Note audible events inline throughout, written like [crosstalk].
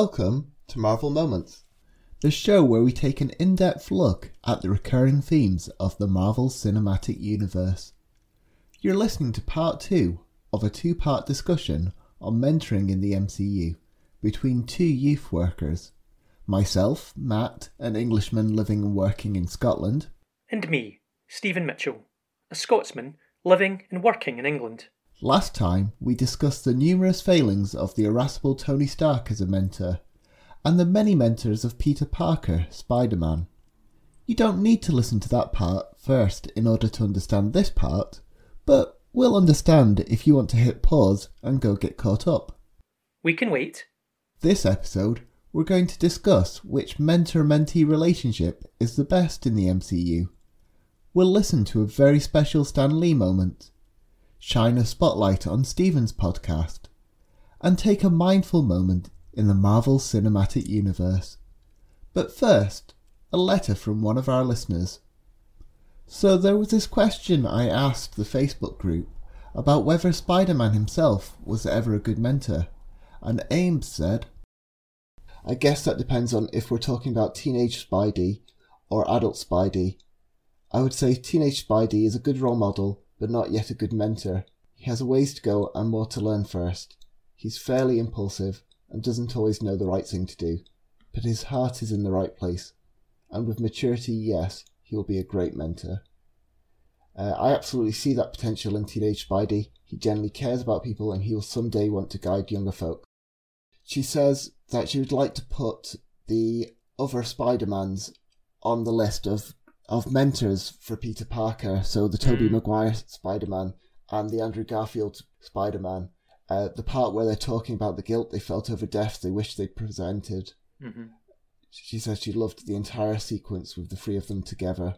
Welcome to Marvel Moments, the show where we take an in depth look at the recurring themes of the Marvel Cinematic Universe. You're listening to part two of a two part discussion on mentoring in the MCU between two youth workers myself, Matt, an Englishman living and working in Scotland, and me, Stephen Mitchell, a Scotsman living and working in England. Last time, we discussed the numerous failings of the irascible Tony Stark as a mentor, and the many mentors of Peter Parker, Spider Man. You don't need to listen to that part first in order to understand this part, but we'll understand if you want to hit pause and go get caught up. We can wait. This episode, we're going to discuss which mentor mentee relationship is the best in the MCU. We'll listen to a very special Stan Lee moment shine a spotlight on Stephen's podcast, and take a mindful moment in the Marvel Cinematic Universe. But first, a letter from one of our listeners. So there was this question I asked the Facebook group about whether Spider Man himself was ever a good mentor, and Ames said, I guess that depends on if we're talking about teenage Spidey or adult Spidey. I would say teenage Spidey is a good role model but not yet a good mentor. He has a ways to go and more to learn first. He's fairly impulsive and doesn't always know the right thing to do, but his heart is in the right place. And with maturity, yes, he will be a great mentor. Uh, I absolutely see that potential in teenage Spidey. He generally cares about people and he will someday want to guide younger folk. She says that she would like to put the other Spider-Mans on the list of of mentors for Peter Parker. So the Tobey mm. Maguire Spider Man and the Andrew Garfield Spider Man. Uh, the part where they're talking about the guilt they felt over death they wish they presented. Mm-hmm. She says she loved the entire sequence with the three of them together.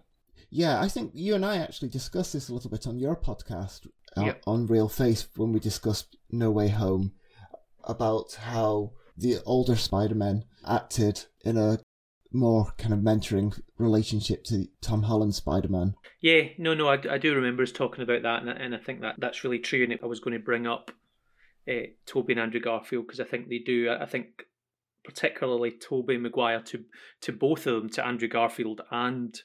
Yeah, I think you and I actually discussed this a little bit on your podcast uh, yep. on Reel Faith when we discussed No Way Home about how the older Spider-Man acted in a more kind of mentoring relationship to Tom Holland Spider Man. Yeah, no, no, I, I do remember us talking about that, and, and I think that that's really true. And I was going to bring up uh, Tobey and Andrew Garfield because I think they do. I think particularly Tobey Maguire to to both of them, to Andrew Garfield and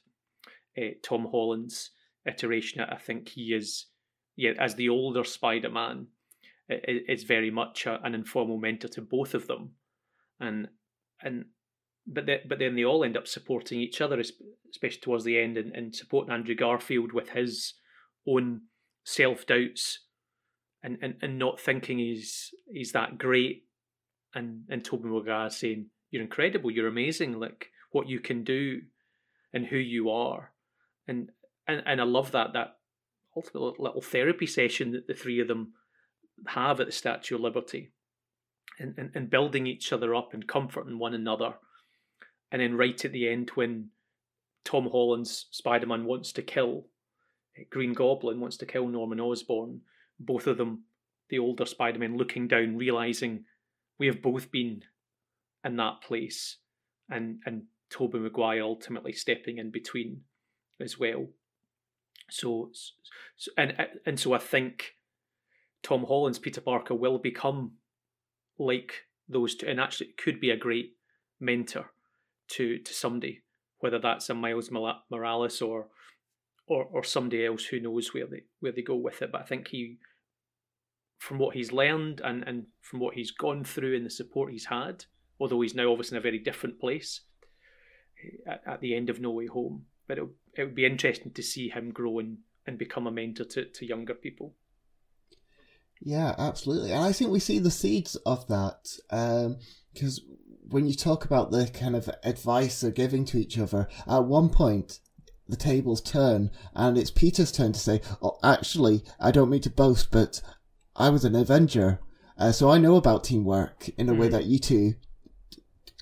uh, Tom Holland's iteration. I think he is, yeah, as the older Spider Man, is very much a, an informal mentor to both of them, and and but the, but then they all end up supporting each other, especially towards the end, and, and supporting Andrew Garfield with his own self doubts, and, and and not thinking he's he's that great, and and Tobey Maguire saying you're incredible, you're amazing, like what you can do, and who you are, and and and I love that that ultimate little therapy session that the three of them have at the Statue of Liberty, and and, and building each other up and comforting one another and then right at the end when Tom Holland's Spider Man wants to kill eh, Green Goblin, wants to kill Norman Osborn, both of them, the older Spider Man, looking down, realizing we have both been in that place, and and Tobey Maguire ultimately stepping in between as well. So, so and and so I think Tom Holland's Peter Parker will become like those two, and actually could be a great mentor to to somebody, whether that's a Miles Morales or or or somebody else who knows where they where they go with it. But I think he, from what he's learned and and from what he's gone through and the support he's had, although he's now obviously in a very different place eh, at, at the end of No Way Home. But it, it would be interesting to see him grow and, and become a mentor to, to younger people. Yeah, absolutely. And I think we see the seeds of that because um, when you talk about the kind of advice they're giving to each other, at one point the tables turn and it's Peter's turn to say, "Oh, actually, I don't mean to boast, but I was an Avenger, uh, so I know about teamwork in a mm. way that you two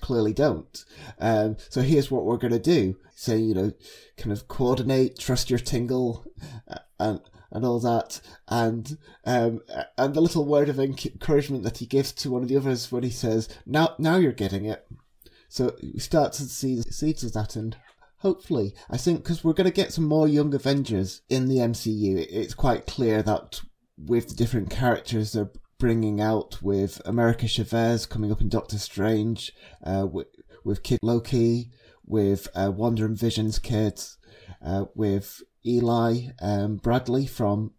clearly don't. Um, so here's what we're going to do. Say, you know, kind of coordinate, trust your tingle, uh, and and all that, and um, and the little word of encouragement that he gives to one of the others when he says, "Now, now you're getting it." So we start to see the seeds of that, and hopefully, I think because we're going to get some more young Avengers in the MCU, it's quite clear that with the different characters they're bringing out with America Chavez coming up in Doctor Strange, uh, with, with Kid Loki, with uh, Wanda and Vision's kids, uh, with Eli um, Bradley from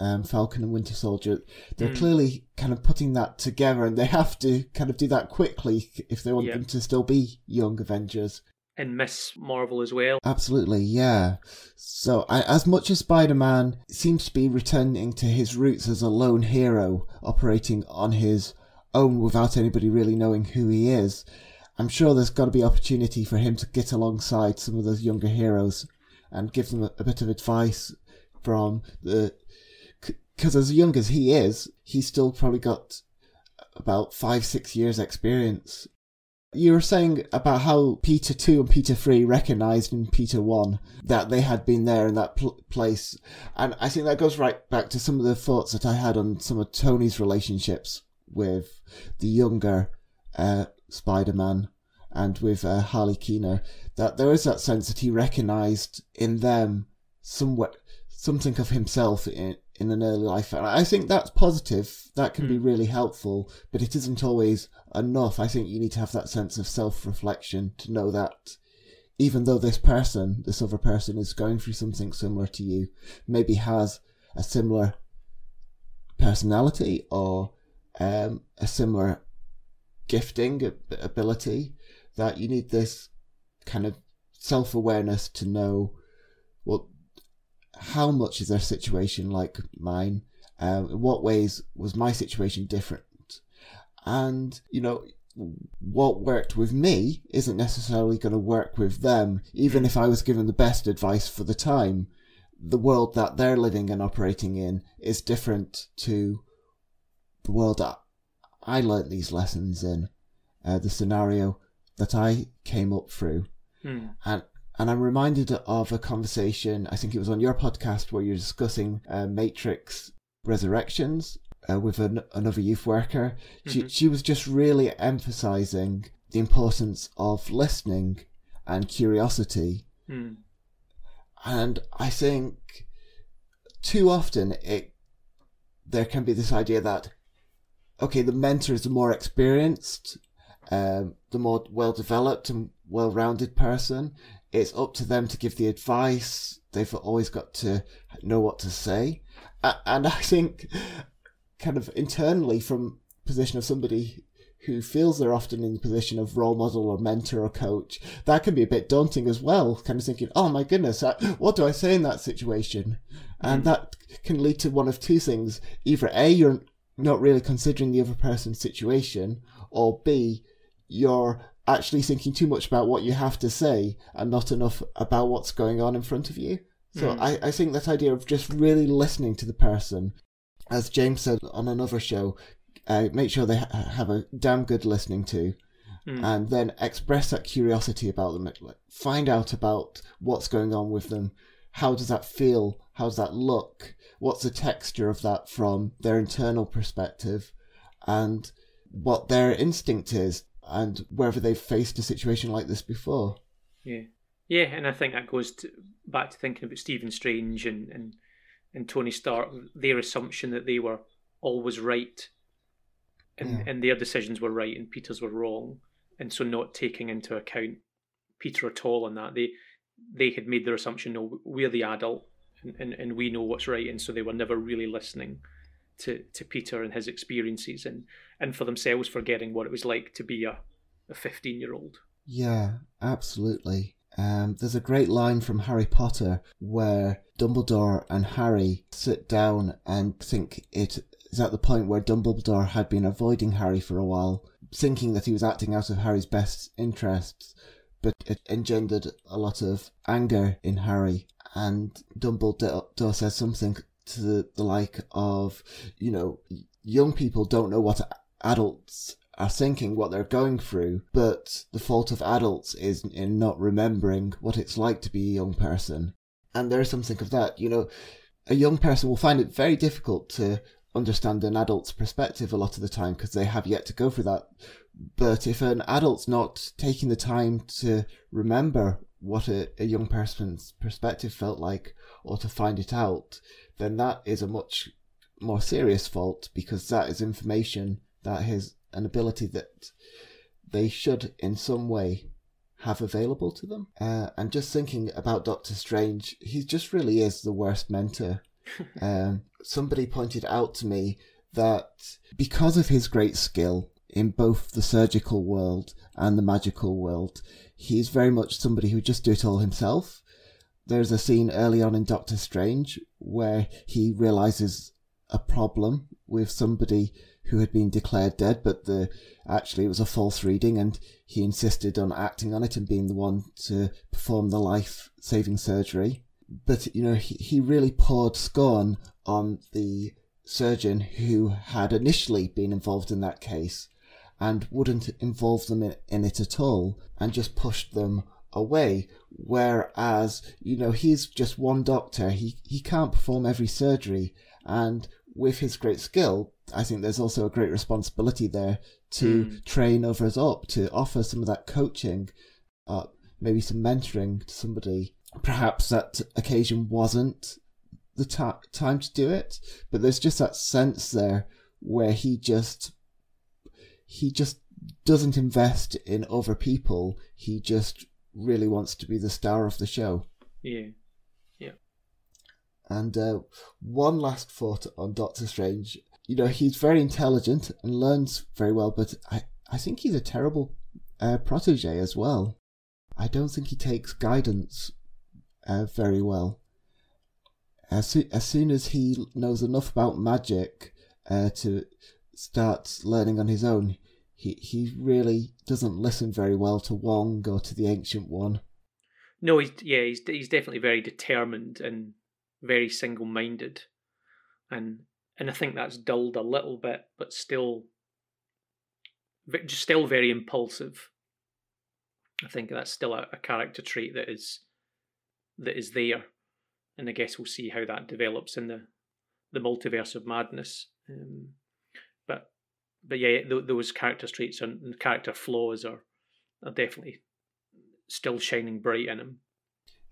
um, Falcon and Winter Soldier. They're mm. clearly kind of putting that together, and they have to kind of do that quickly if they want yep. them to still be young Avengers. And Miss Marvel as well. Absolutely, yeah. So, I, as much as Spider Man seems to be returning to his roots as a lone hero, operating on his own without anybody really knowing who he is, I'm sure there's got to be opportunity for him to get alongside some of those younger heroes and give them a, a bit of advice from the because as young as he is, he's still probably got about five, six years experience. You were saying about how Peter 2 and Peter 3 recognized in Peter 1 that they had been there in that pl- place. And I think that goes right back to some of the thoughts that I had on some of Tony's relationships with the younger uh, Spider Man and with uh, Harley Keener. That there is that sense that he recognized in them somewhat something of himself in, in an early life. And I think that's positive. That can mm. be hmm. really helpful, but it isn't always enough. I think you need to have that sense of self reflection to know that even though this person, this other person, is going through something similar to you, maybe has a similar personality or um, a similar gifting ability, that you need this kind of self awareness to know well how much is their situation like mine? Um, in what ways was my situation different? And, you know, what worked with me isn't necessarily going to work with them, even if I was given the best advice for the time. The world that they're living and operating in is different to the world that I learnt these lessons in, uh, the scenario that I came up through. Hmm. And and I'm reminded of a conversation, I think it was on your podcast, where you're discussing uh, Matrix Resurrections uh, with an, another youth worker. Mm-hmm. She, she was just really emphasizing the importance of listening and curiosity. Mm. And I think too often it there can be this idea that okay, the mentor is the more experienced, um, the more well developed and well rounded person, it's up to them to give the advice. They've always got to know what to say. And I think, kind of internally, from position of somebody who feels they're often in the position of role model or mentor or coach, that can be a bit daunting as well. Kind of thinking, oh my goodness, what do I say in that situation? And mm. that can lead to one of two things. Either A, you're not really considering the other person's situation, or B, you're actually thinking too much about what you have to say and not enough about what's going on in front of you. So mm. I, I think that idea of just really listening to the person, as James said on another show, uh, make sure they ha- have a damn good listening to, mm. and then express that curiosity about them. Find out about what's going on with them. How does that feel? How does that look? What's the texture of that from their internal perspective? And what their instinct is and whether they've faced a situation like this before. Yeah, yeah, and I think that goes to, back to thinking about Stephen Strange and, and and Tony Stark, their assumption that they were always right, and yeah. and their decisions were right and Peter's were wrong, and so not taking into account Peter at all on that they they had made their assumption no we're the adult and, and, and we know what's right and so they were never really listening to, to Peter and his experiences and, and for themselves forgetting what it was like to be a, a 15 year old. Yeah, absolutely. Um, there's a great line from Harry Potter where Dumbledore and Harry sit down and think it is at the point where Dumbledore had been avoiding Harry for a while, thinking that he was acting out of Harry's best interests, but it engendered a lot of anger in Harry. And Dumbledore says something to the, the like of, you know, young people don't know what adults are thinking, what they're going through, but the fault of adults is in not remembering what it's like to be a young person. And there's something of that, you know, a young person will find it very difficult to understand an adult's perspective a lot of the time because they have yet to go through that. But if an adult's not taking the time to remember what a, a young person's perspective felt like or to find it out, then that is a much more serious fault because that is information that is an ability that they should in some way have available to them. Uh, and just thinking about Doctor Strange, he just really is the worst mentor. [laughs] um, somebody pointed out to me that because of his great skill in both the surgical world and the magical world, he's very much somebody who just do it all himself. There's a scene early on in Doctor Strange where he realizes a problem with somebody who had been declared dead, but the actually it was a false reading, and he insisted on acting on it and being the one to perform the life-saving surgery. But you know, he, he really poured scorn on the surgeon who had initially been involved in that case and wouldn't involve them in, in it at all and just pushed them away. Whereas, you know, he's just one doctor. He, he can't perform every surgery. And with his great skill, I think there's also a great responsibility there to mm. train others up, to offer some of that coaching, uh, maybe some mentoring to somebody. Perhaps that occasion wasn't the ta- time to do it, but there's just that sense there where he just he just doesn't invest in other people. He just really wants to be the star of the show. Yeah. Yeah. And uh, one last thought on Doctor Strange. You know, he's very intelligent and learns very well, but I, I think he's a terrible uh, protege as well. I don't think he takes guidance uh, very well. As, so- as soon as he knows enough about magic uh, to starts learning on his own, he he really doesn't listen very well to Wong or to the Ancient One. No, he's yeah, he's he's definitely very determined and very single-minded, and and I think that's dulled a little bit, but still, still very impulsive. I think that's still a, a character trait that is that is there, and I guess we'll see how that develops in the the multiverse of madness. Um, but but yeah, th- those character traits and character flaws are are definitely still shining bright in him.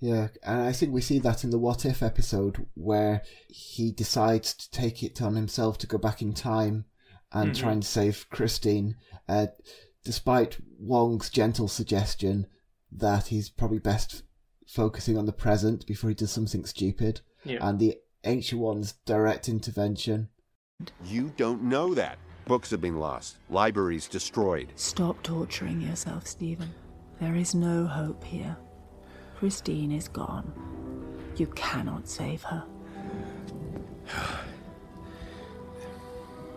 Yeah, and I think we see that in the What If episode where he decides to take it on himself to go back in time and mm-hmm. try and save Christine, uh, despite Wong's gentle suggestion that he's probably best focusing on the present before he does something stupid, yeah. and the Ancient One's direct intervention. You don't know that. Books have been lost, libraries destroyed. Stop torturing yourself, Stephen. There is no hope here. Christine is gone. You cannot save her. [sighs]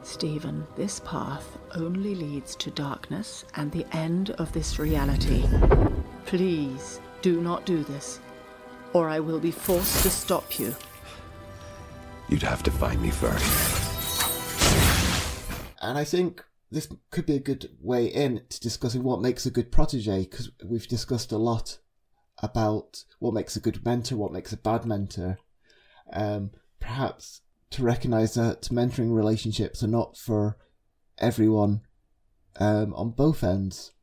Stephen, this path only leads to darkness and the end of this reality. Please do not do this, or I will be forced to stop you. You'd have to find me first. And I think this could be a good way in to discussing what makes a good protege, because we've discussed a lot about what makes a good mentor, what makes a bad mentor. Um, perhaps to recognize that mentoring relationships are not for everyone um, on both ends.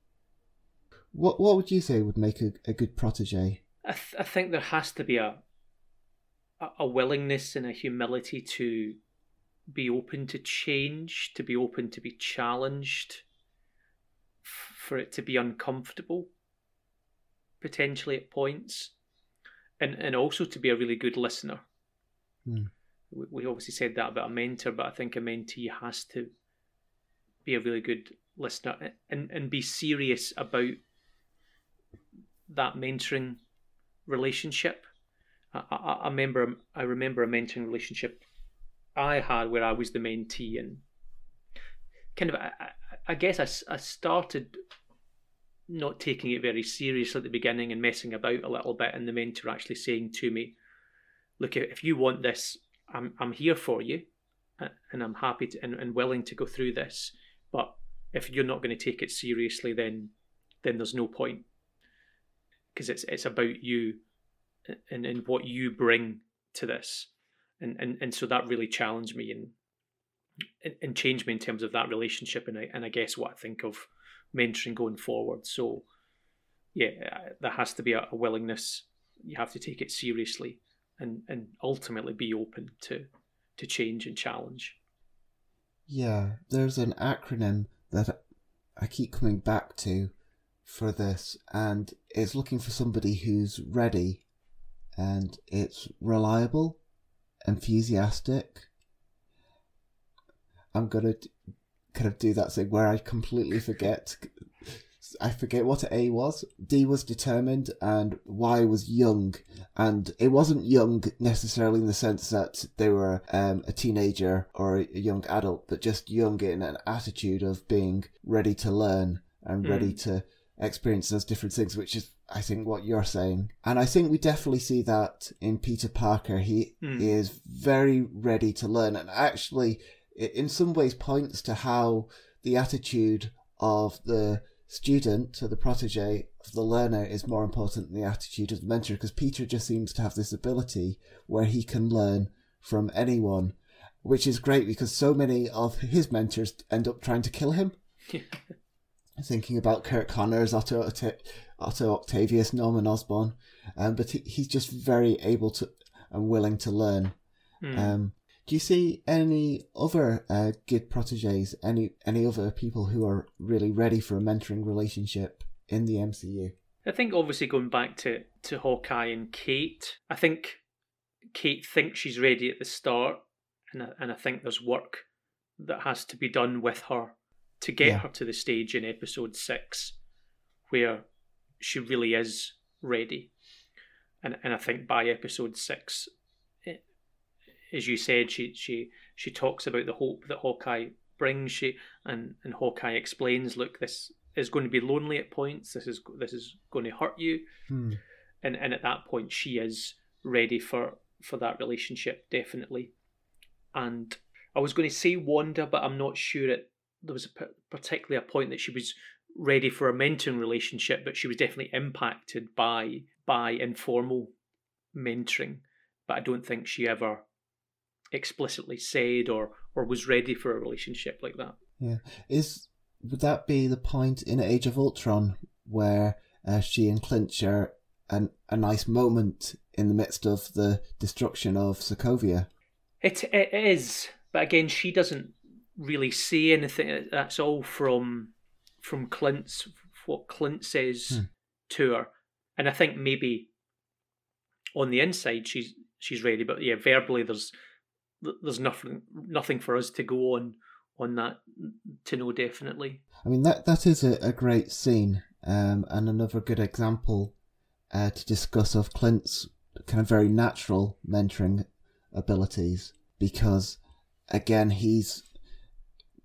What what would you say would make a, a good protege? I, th- I think there has to be a a willingness and a humility to be open to change, to be open to be challenged, for it to be uncomfortable, potentially at points, and and also to be a really good listener. Mm. We, we obviously said that about a mentor, but I think a mentee has to be a really good listener and and be serious about that mentoring relationship. I, I, I remember I remember a mentoring relationship I had where I was the mentee and kind of I, I guess I, I started not taking it very seriously at the beginning and messing about a little bit and the mentor actually saying to me look if you want this I'm I'm here for you and I'm happy to, and, and willing to go through this but if you're not going to take it seriously then then there's no point. Because it's it's about you and, and what you bring to this and and and so that really challenged me and and changed me in terms of that relationship and I and I guess what I think of mentoring going forward. So yeah, there has to be a, a willingness. You have to take it seriously and and ultimately be open to to change and challenge. Yeah, there's an acronym that I keep coming back to for this, and it's looking for somebody who's ready, and it's reliable, enthusiastic. I'm gonna kind of do that thing where I completely forget. I forget what A was. D was determined, and Y was young. And it wasn't young necessarily in the sense that they were um, a teenager or a young adult, but just young in an attitude of being ready to learn and mm. ready to experience those different things, which is, I think, what you're saying. And I think we definitely see that in Peter Parker. He mm. is very ready to learn, and actually, in some ways, points to how the attitude of the student or the protege of the learner is more important than the attitude of the mentor because Peter just seems to have this ability where he can learn from anyone, which is great because so many of his mentors end up trying to kill him. [laughs] Thinking about Curt Connors, Otto, Otto Octavius, Norman Osborn, um, but he, he's just very able to and willing to learn. Mm. Um, do you see any other uh, good proteges, any any other people who are really ready for a mentoring relationship in the MCU? I think obviously going back to to Hawkeye and Kate, I think Kate thinks she's ready at the start, and I, and I think there's work that has to be done with her to get yeah. her to the stage in episode six where she really is ready. And and I think by episode six, as you said, she she she talks about the hope that Hawkeye brings. She and and Hawkeye explains, look, this is going to be lonely at points. This is this is going to hurt you, hmm. and and at that point, she is ready for for that relationship definitely. And I was going to say Wanda, but I'm not sure it. There was a, particularly a point that she was ready for a mentoring relationship, but she was definitely impacted by by informal mentoring. But I don't think she ever explicitly said or or was ready for a relationship like that. Yeah, is would that be the point in Age of Ultron where uh, she and Clint share an, a nice moment in the midst of the destruction of Sokovia? It it is, but again, she doesn't really say anything. That's all from from Clint's what Clint says hmm. to her, and I think maybe on the inside she's she's ready, but yeah, verbally there's there's nothing nothing for us to go on on that to know definitely. I mean that that is a, a great scene um, and another good example uh, to discuss of Clint's kind of very natural mentoring abilities because again he's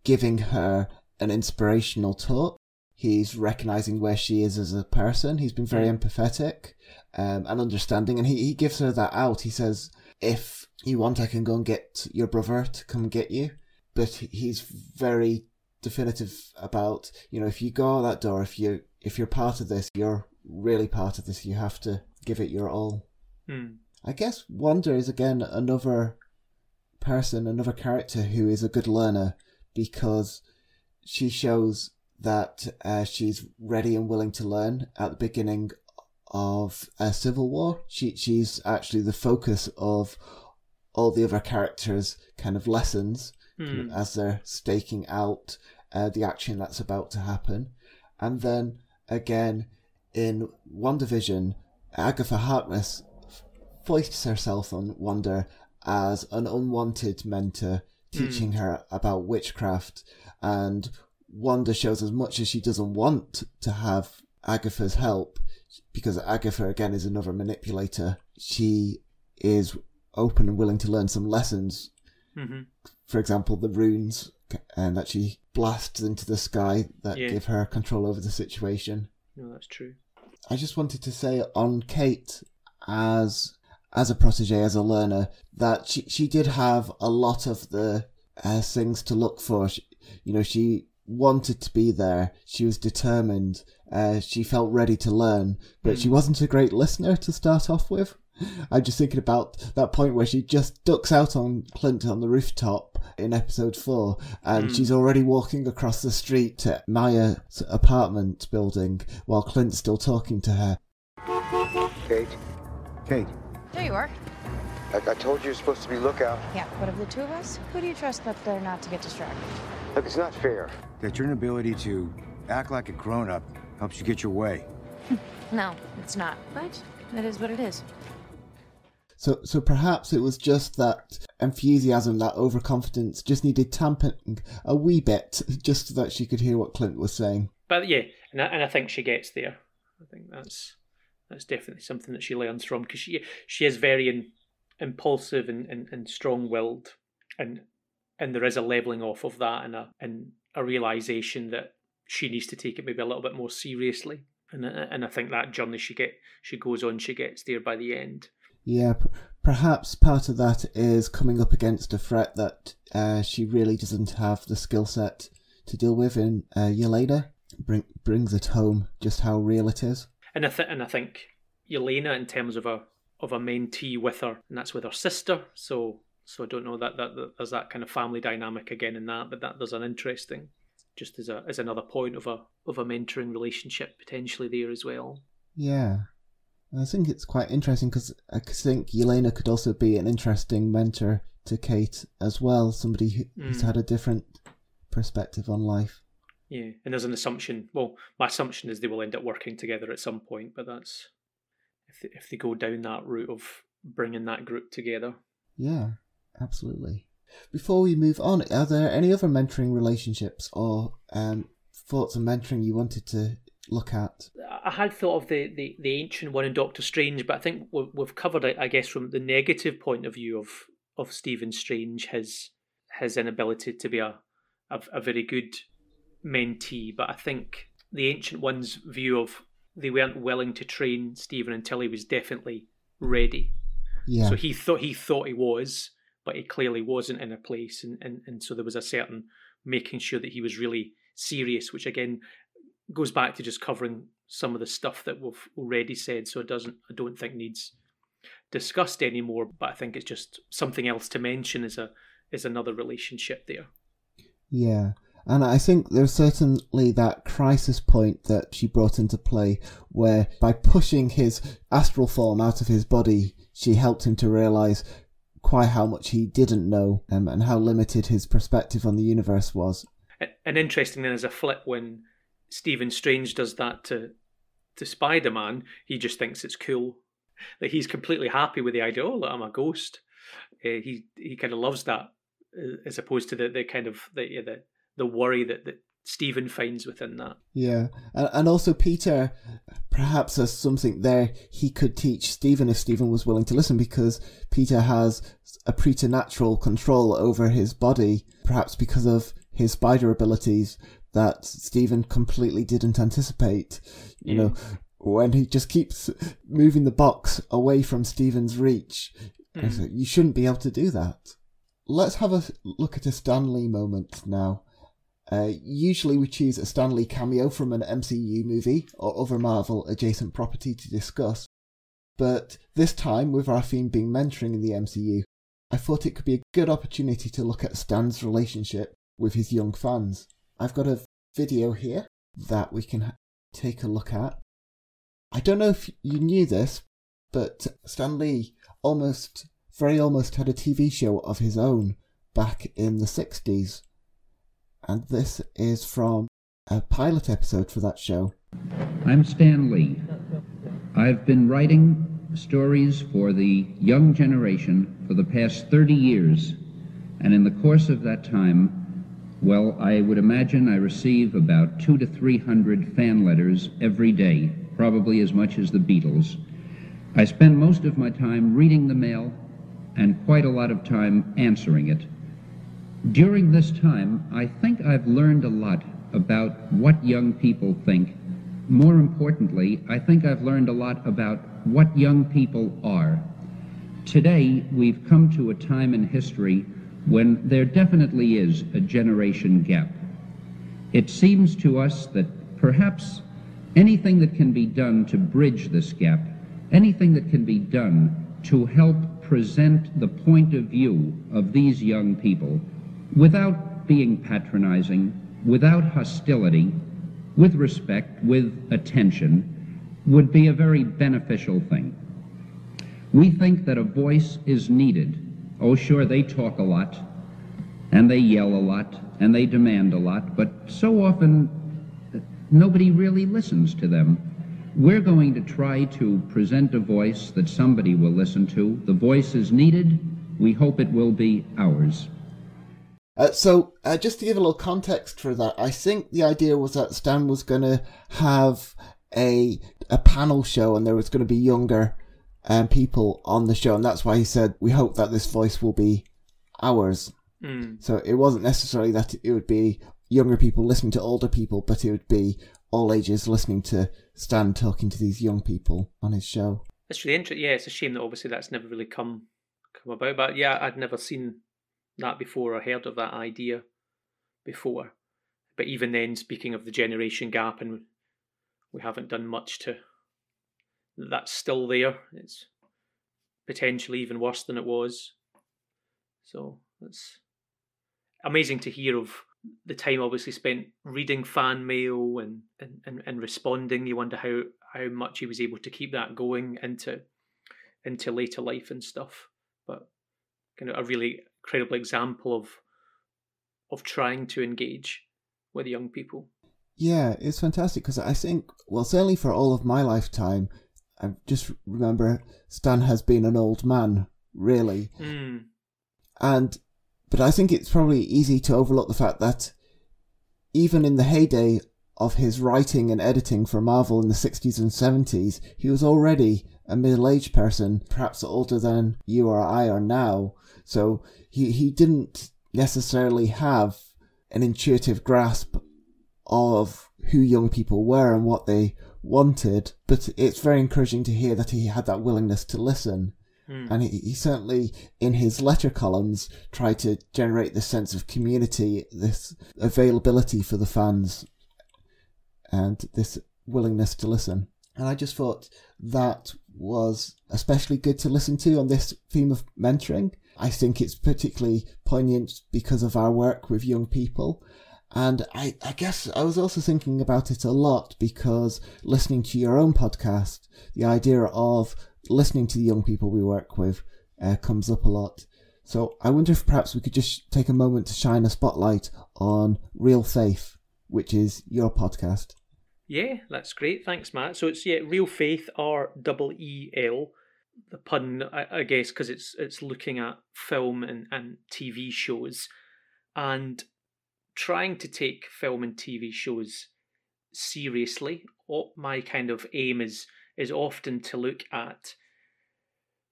giving her an inspirational talk. He's recognizing where she is as a person. He's been very empathetic um, and understanding, and he, he gives her that out. He says, if you want, I can go and get your brother to come get you. But he's very definitive about, you know, if you go out that door, if you if you're part of this, you're really part of this. You have to give it your all. Hmm. I guess Wanda is again another person, another character who is a good learner because she shows that uh, she's ready and willing to learn at the beginning of a civil war. She she's actually the focus of all the other characters' kind of lessons mm. as they're staking out uh, the action that's about to happen, and then again in WandaVision, Agatha Harkness foists herself on Wanda as an unwanted mentor, teaching mm. her about witchcraft, and Wanda shows as much as she doesn't want to have Agatha's help, because Agatha again is another manipulator. She is open and willing to learn some lessons. Mm-hmm. For example, the runes and that she blasts into the sky that yeah. give her control over the situation. No, that's true. I just wanted to say on Kate as as a protege, as a learner, that she she did have a lot of the uh, things to look for. She, you know, she wanted to be there. She was determined. Uh, she felt ready to learn, but mm. she wasn't a great listener to start off with. I'm just thinking about that point where she just ducks out on Clint on the rooftop in episode four, and mm. she's already walking across the street to Maya's apartment building while Clint's still talking to her. Kate? Kate? There you are. Like I told you, you're supposed to be lookout. Yeah, but of the two of us, who do you trust up there not to get distracted? Look, it's not fair that your inability to act like a grown-up helps you get your way. [laughs] No, it's not. But that is what it is. So, so perhaps it was just that enthusiasm, that overconfidence, just needed tamping a wee bit, just so that she could hear what Clint was saying. But yeah, and I, and I think she gets there. I think that's that's definitely something that she learns from because she she is very in, impulsive and, and, and strong willed, and and there is a leveling off of that and a and a realization that she needs to take it maybe a little bit more seriously. And and I think that journey she get she goes on, she gets there by the end. Yeah, perhaps part of that is coming up against a threat that uh, she really doesn't have the skill set to deal with in uh, Yelena. Bring, brings it home just how real it is. And I th- and I think Yelena, in terms of a of a mentee with her, and that's with her sister. So so I don't know that, that, that there's that kind of family dynamic again in that, but that there's an interesting, just as a as another point of a of a mentoring relationship potentially there as well. Yeah, I think it's quite interesting because I think Yelena could also be an interesting mentor to Kate as well, somebody who, who's Mm. had a different perspective on life. Yeah, and there's an assumption. Well, my assumption is they will end up working together at some point, but that's if they, if they go down that route of bringing that group together. Yeah, absolutely. Before we move on, are there any other mentoring relationships or um, thoughts on mentoring you wanted to look at? I had thought of the, the, the ancient one in Doctor Strange, but I think we've, we've covered it. I guess from the negative point of view of of Stephen Strange, his his inability to be a a, a very good mentee. But I think the ancient one's view of they weren't willing to train Stephen until he was definitely ready. Yeah, So he thought he thought he was, but he clearly wasn't in a place, and, and, and so there was a certain making sure that he was really serious, which again goes back to just covering some of the stuff that we've already said. So it doesn't, I don't think needs discussed anymore. But I think it's just something else to mention is a is another relationship there. Yeah. And I think there's certainly that crisis point that she brought into play where by pushing his astral form out of his body, she helped him to realize quite how much he didn't know um, and how limited his perspective on the universe was. And interesting then as a flip when Stephen Strange does that to to Spider Man, he just thinks it's cool. That he's completely happy with the idea. Oh, look, I'm a ghost. Uh, he he kind of loves that, uh, as opposed to the, the kind of the the the worry that that Stephen finds within that. Yeah, and, and also Peter perhaps has something there he could teach Stephen if Stephen was willing to listen because Peter has a preternatural control over his body, perhaps because of his spider abilities that Stephen completely didn't anticipate. You know, mm. when he just keeps moving the box away from Stephen's reach, like, you shouldn't be able to do that. Let's have a look at a Stan Lee moment now. Uh, usually we choose a Stan Lee cameo from an MCU movie or other Marvel adjacent property to discuss. But this time, with our theme being mentoring in the MCU, I thought it could be a good opportunity to look at Stan's relationship with his young fans. I've got a video here that we can take a look at. I don't know if you knew this, but Stan Lee almost, very almost had a TV show of his own back in the 60s. And this is from a pilot episode for that show. I'm Stan Lee. I've been writing stories for the young generation for the past 30 years, and in the course of that time, well, I would imagine I receive about two to three hundred fan letters every day, probably as much as the Beatles. I spend most of my time reading the mail and quite a lot of time answering it. During this time, I think I've learned a lot about what young people think. More importantly, I think I've learned a lot about what young people are. Today, we've come to a time in history when there definitely is a generation gap. It seems to us that perhaps anything that can be done to bridge this gap, anything that can be done to help present the point of view of these young people without being patronizing, without hostility, with respect, with attention, would be a very beneficial thing. We think that a voice is needed. Oh, sure, they talk a lot, and they yell a lot, and they demand a lot, but so often uh, nobody really listens to them. We're going to try to present a voice that somebody will listen to. The voice is needed. We hope it will be ours. Uh, so, uh, just to give a little context for that, I think the idea was that Stan was going to have a a panel show, and there was going to be younger um, people on the show, and that's why he said we hope that this voice will be ours. Mm. So it wasn't necessarily that it would be younger people listening to older people, but it would be all ages listening to Stan talking to these young people on his show. It's really interesting. Yeah, it's a shame that obviously that's never really come come about. But yeah, I'd never seen that before or heard of that idea before. But even then, speaking of the generation gap, and we haven't done much to. That's still there. It's potentially even worse than it was. So it's amazing to hear of the time obviously spent reading fan mail and, and, and, and responding. You wonder how, how much he was able to keep that going into into later life and stuff. But kind of a really credible example of of trying to engage with young people. Yeah, it's fantastic because I think, well, certainly for all of my lifetime, I just remember Stan has been an old man, really. Mm. And, but I think it's probably easy to overlook the fact that even in the heyday of his writing and editing for Marvel in the 60s and 70s, he was already a middle aged person, perhaps older than you or I are now. So he, he didn't necessarily have an intuitive grasp of who young people were and what they wanted, but it's very encouraging to hear that he had that willingness to listen. Mm. And he, he certainly, in his letter columns, tried to generate this sense of community, this availability for the fans, and this willingness to listen. And I just thought that was especially good to listen to on this theme of mentoring. I think it's particularly poignant because of our work with young people. And I, I guess I was also thinking about it a lot because listening to your own podcast, the idea of listening to the young people we work with uh, comes up a lot. So I wonder if perhaps we could just take a moment to shine a spotlight on Reel Faith, which is your podcast. Yeah, that's great. Thanks, Matt. So it's yeah, Reel Faith, R double E L. The pun, I, I guess, because it's it's looking at film and, and TV shows, and trying to take film and TV shows seriously. What my kind of aim is is often to look at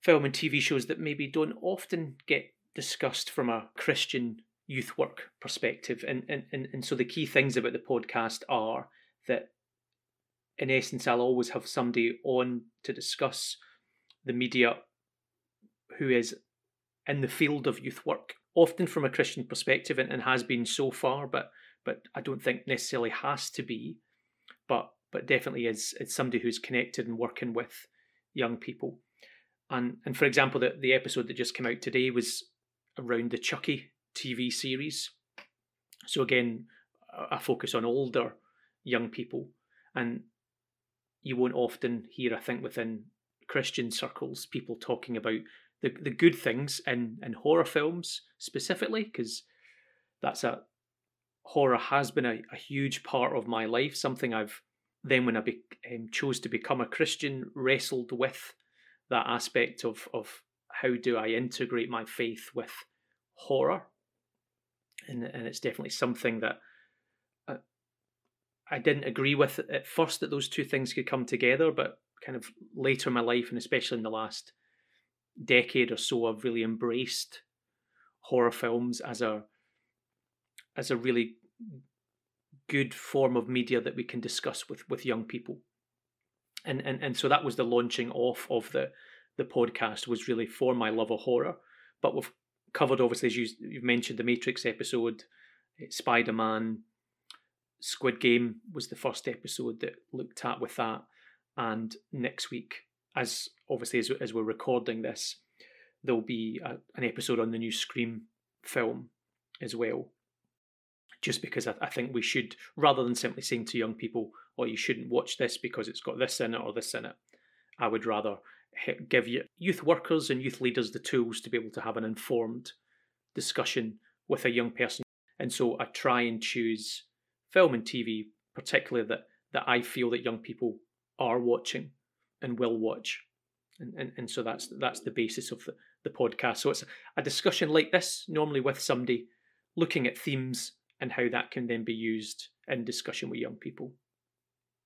film and TV shows that maybe don't often get discussed from a Christian youth work perspective. And and, and, and so the key things about the podcast are that in essence I'll always have somebody on to discuss the media who is in the field of youth work often from a Christian perspective and, and has been so far, but but I don't think necessarily has to be, but but definitely is it's somebody who's connected and working with young people. And and for example, the, the episode that just came out today was around the Chucky TV series. So again, a focus on older young people. And you won't often hear, I think, within Christian circles, people talking about the the good things in in horror films specifically because that's a horror has been a, a huge part of my life something i've then when i be, um, chose to become a christian wrestled with that aspect of of how do i integrate my faith with horror. And and it's definitely something that I didn't agree with at first that those two things could come together but kind of later in my life and especially in the last decade or so, I've really embraced horror films as a as a really good form of media that we can discuss with with young people. And and and so that was the launching off of the the podcast was really for my love of horror. But we've covered obviously as you, you've mentioned the Matrix episode, Spider Man, Squid Game was the first episode that looked at with that, and next week as obviously as, as we're recording this, there'll be a, an episode on the new Scream film as well. Just because I, I think we should, rather than simply saying to young people, "Oh, you shouldn't watch this because it's got this in it or this in it," I would rather give youth workers and youth leaders the tools to be able to have an informed discussion with a young person. And so I try and choose film and TV, particularly that, that I feel that young people are watching and will watch. And, and, and so that's that's the basis of the, the podcast. So it's a discussion like this, normally with somebody looking at themes and how that can then be used in discussion with young people.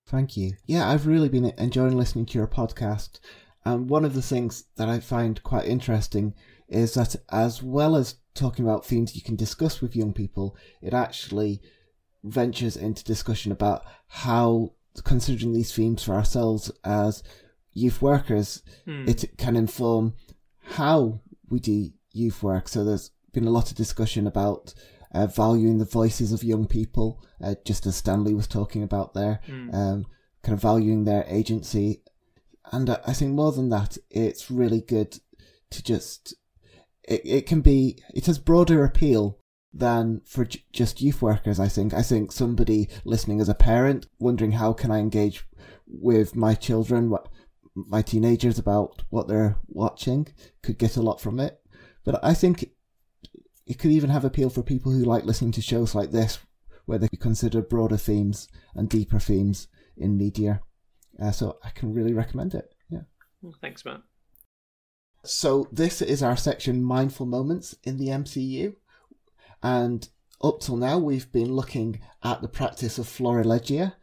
Thank you. Yeah, I've really been enjoying listening to your podcast. And one of the things that I find quite interesting is that as well as talking about themes you can discuss with young people, it actually ventures into discussion about how considering these themes for ourselves as youth workers, mm. it can inform how we do youth work. So there's been a lot of discussion about uh, valuing the voices of young people, uh, just as Stan Lee was talking about there, mm. um, kind of valuing their agency. And uh, I think more than that, it's really good to just, it, it can be, it has broader appeal than for j- just youth workers, I think. I think somebody listening as a parent, wondering how can I engage with my children, what my teenagers about what they're watching, could get a lot from it. But I think it could even have appeal for people who like listening to shows like this, where they consider broader themes and deeper themes in media. Uh, so I can really recommend it. Yeah. Thanks, Matt. So this is our section Mindful Moments in the MCU. And up till now, we've been looking at the practice of florilegia.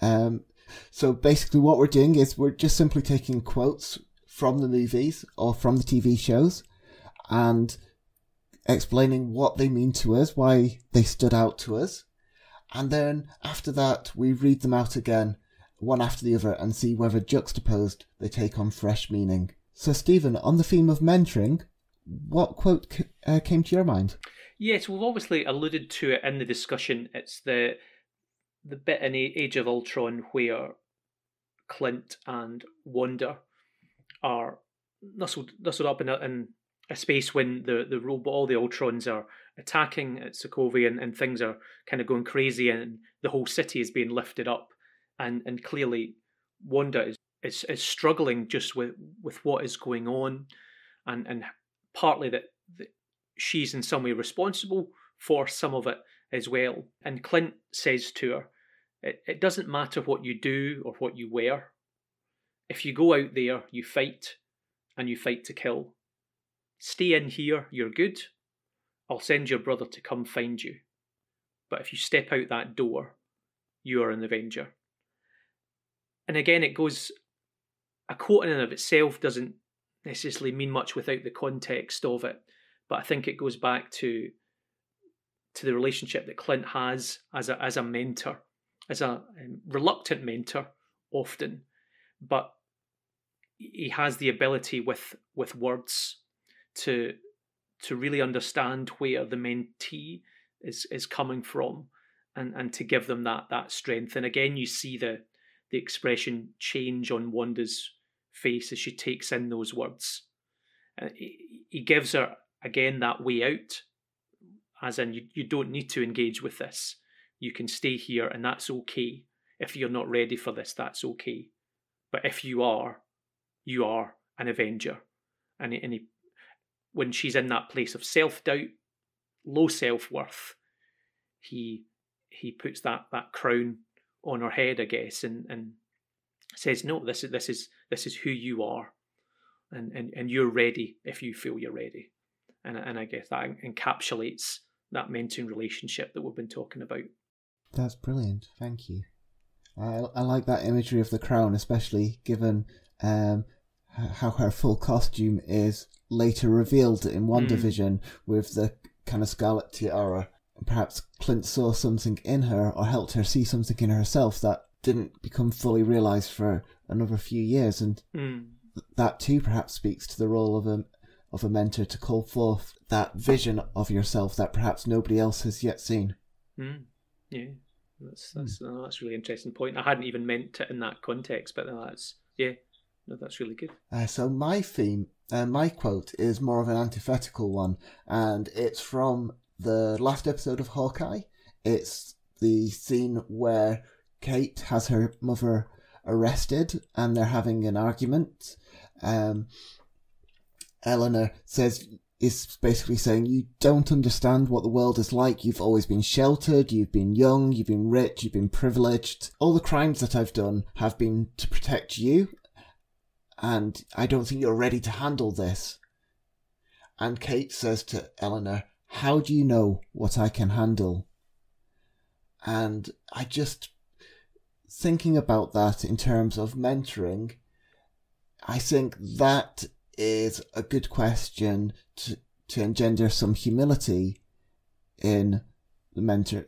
Um, so basically, what we're doing is we're just simply taking quotes from the movies or from the TV shows and explaining what they mean to us, why they stood out to us. And then after that, we read them out again, one after the other, and see whether juxtaposed they take on fresh meaning. So, Stephen, on the theme of mentoring, what quote uh, came to your mind? Yes, we've obviously alluded to it in the discussion. It's the the bit in Age of Ultron where Clint and Wanda are nestled nestled up in a, in a space when the the robot all the Ultrons are attacking at Sokovia and, and things are kind of going crazy and the whole city is being lifted up and and clearly Wanda is is, is struggling just with with what is going on and and partly that, she's in some way responsible for some of it as well. And Clint says to her, it, it doesn't matter what you do or what you wear. If you go out there, you fight, and you fight to kill. Stay in here, you're good. I'll send your brother to come find you. But if you step out that door, you are an Avenger. And again, it goes, a quote in and of itself doesn't necessarily mean much without the context of it but I think it goes back to to the relationship that Clint has as a as a mentor, as a um, reluctant mentor often, but he has the ability with with words to to really understand where the mentee is is coming from and and to give them that that strength. And again you see the the expression change on Wanda's face as she takes in those words. Uh, he, he gives her again that way out as in you, you don't need to engage with this. You can stay here and that's okay. If you're not ready for this that's okay. But if you are you are an avenger. And, and he, when she's in that place of self-doubt low self-worth he he puts that that crown on her head i guess and and says no this is this is this is who you are. And and, and you're ready if you feel you're ready and and I guess that encapsulates that mentoring relationship that we've been talking about. That's brilliant. Thank you. I, I like that imagery of the crown, especially given um, how her full costume is later revealed in Wanda mm. Vision with the kind of scarlet tiara. Perhaps Clint saw something in her or helped her see something in herself that didn't become fully realized for another few years, and mm. that too perhaps speaks to the role of a, of a mentor to call forth that vision of yourself that perhaps nobody else has yet seen. Mm. Yeah, that's that's mm. that's really interesting point. I hadn't even meant it in that context, but that's yeah, no, that's really good. Uh, so my theme, uh, my quote is more of an antithetical one, and it's from the last episode of Hawkeye. It's the scene where Kate has her mother arrested and they're having an argument. Um, Eleanor says is basically saying you don't understand what the world is like. You've always been sheltered, you've been young, you've been rich, you've been privileged. All the crimes that I've done have been to protect you, and I don't think you're ready to handle this. And Kate says to Eleanor, How do you know what I can handle? And I just, thinking about that in terms of mentoring, I think that is a good question to, to engender some humility in the mentors.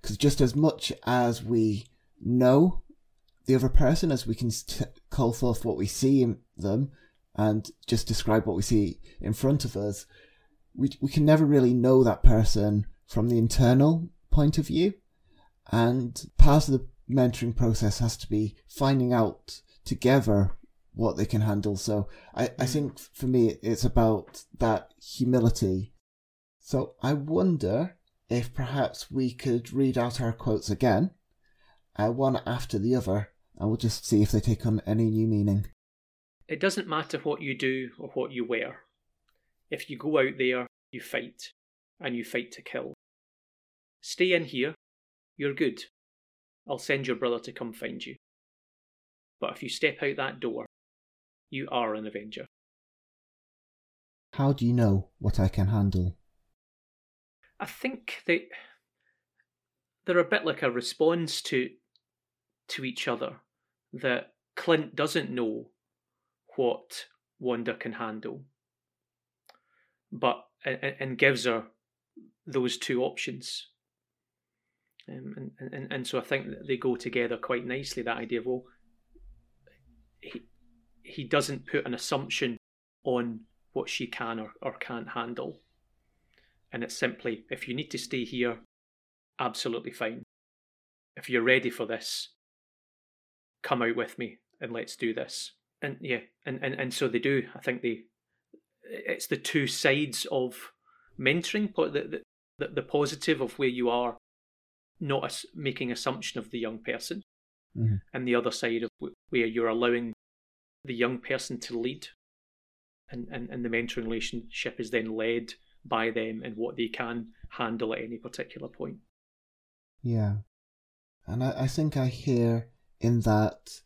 Because just as much as we know the other person, as we can call forth what we see in them and just describe what we see in front of us, we, we can never really know that person from the internal point of view. And part of the mentoring process has to be finding out together what they can handle. So I, I think for me, it's about that humility. So I wonder if perhaps we could read out our quotes again, uh, one after the other, and we'll just see if they take on any new meaning. It doesn't matter what you do or what you wear. If you go out there, you fight, and you fight to kill. Stay in here, you're good. I'll send your brother to come find you. But if you step out that door, you are an Avenger. How do you know what I can handle? I think they they're a bit like a response to to each other that Clint doesn't know what Wanda can handle, but and, and gives her those two options. Um, and, and and so I think that they go together quite nicely. That idea of well, he he doesn't put an assumption on what she can or, or can't handle. And it's simply, if you need to stay here, absolutely fine. If you're ready for this, come out with me and let's do this. And yeah, and, and, and so they do. I think they, it's the two sides of mentoring, the, the, the positive of where you are not making assumption of the young person, mm-hmm. and the other side of where you're allowing the young person to lead and, and, and the mentoring relationship is then led by them and what they can handle at any particular point. Yeah. And I, I think I hear in that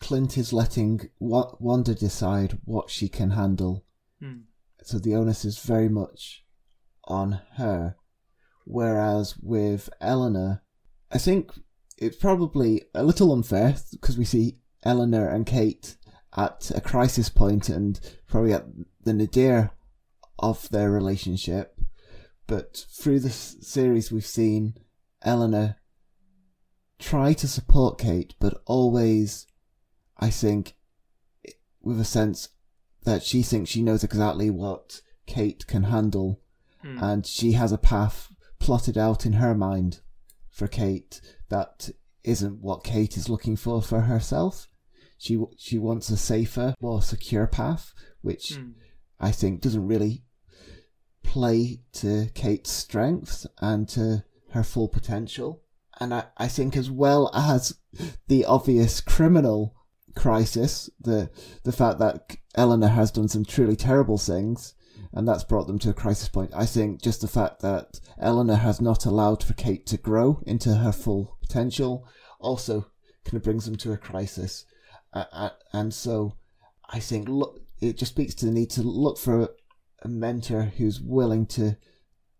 Clint is letting Wanda decide what she can handle. Hmm. So the onus is very much on her. Whereas with Eleanor, I think it's probably a little unfair because we see Eleanor and Kate at a crisis point and probably at the nadir of their relationship. But through the series, we've seen Eleanor try to support Kate, but always, I think, with a sense that she thinks she knows exactly what Kate can handle, mm. and she has a path plotted out in her mind for Kate that isn't what Kate is looking for for herself. She she wants a safer, more secure path, which mm. I think doesn't really play to Kate's strengths and to her full potential. And I, I think as well as the obvious criminal crisis, the the fact that Eleanor has done some truly terrible things, and that's brought them to a crisis point. I think just the fact that Eleanor has not allowed for Kate to grow into her full potential also kind of brings them to a crisis. Uh, and so I think look, it just speaks to the need to look for a, a mentor who's willing to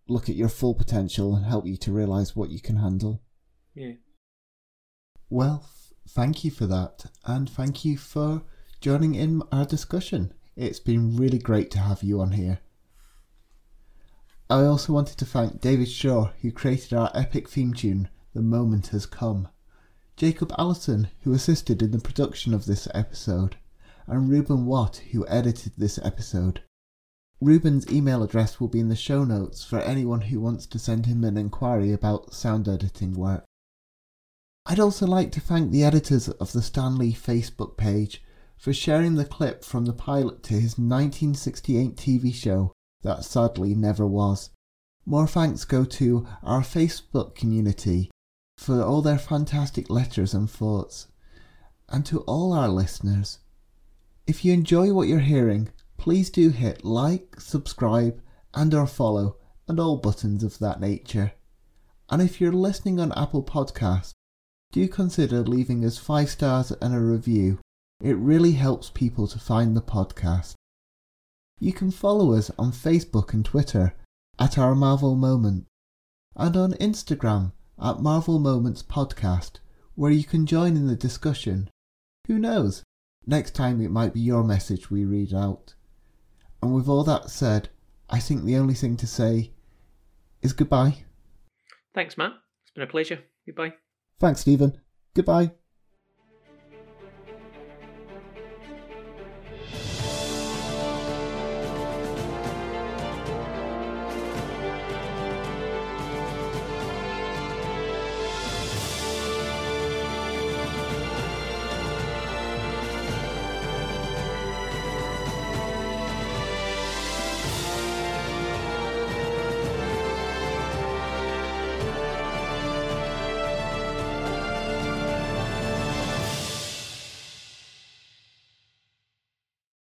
look at your full potential and help you to realize what you can handle. Yeah. Well, thank you for that, and thank you for joining in our discussion. It's been really great to have you on here. I also wanted to thank David Shaw, who created our epic theme tune, The Moment Has Come. Jacob Allison, who assisted in the production of this episode, and Ruben Watt, who edited this episode. Ruben's email address will be in the show notes for anyone who wants to send him an inquiry about sound editing work. I'd also like to thank the editors of the Stan Lee Facebook page for sharing the clip from the pilot to his 1968 TV show that sadly never was. More thanks go to our Facebook community for all their fantastic letters and thoughts. and to all our listeners. If you enjoy what you're hearing, please do hit like, subscribe, and or follow, and all buttons of that nature. And if you're listening on Apple Podcasts, do consider leaving us five stars and a review. It really helps people to find the podcast. You can follow us on Facebook and Twitter at our Marvel Moment, and on Instagram at Marvel Moments Podcast, where you can join in the discussion. Who knows? Next time it might be your message we read out. And with all that said, I think the only thing to say is goodbye. Thanks, Matt. It's been a pleasure. Goodbye. Thanks, Stephen. Goodbye.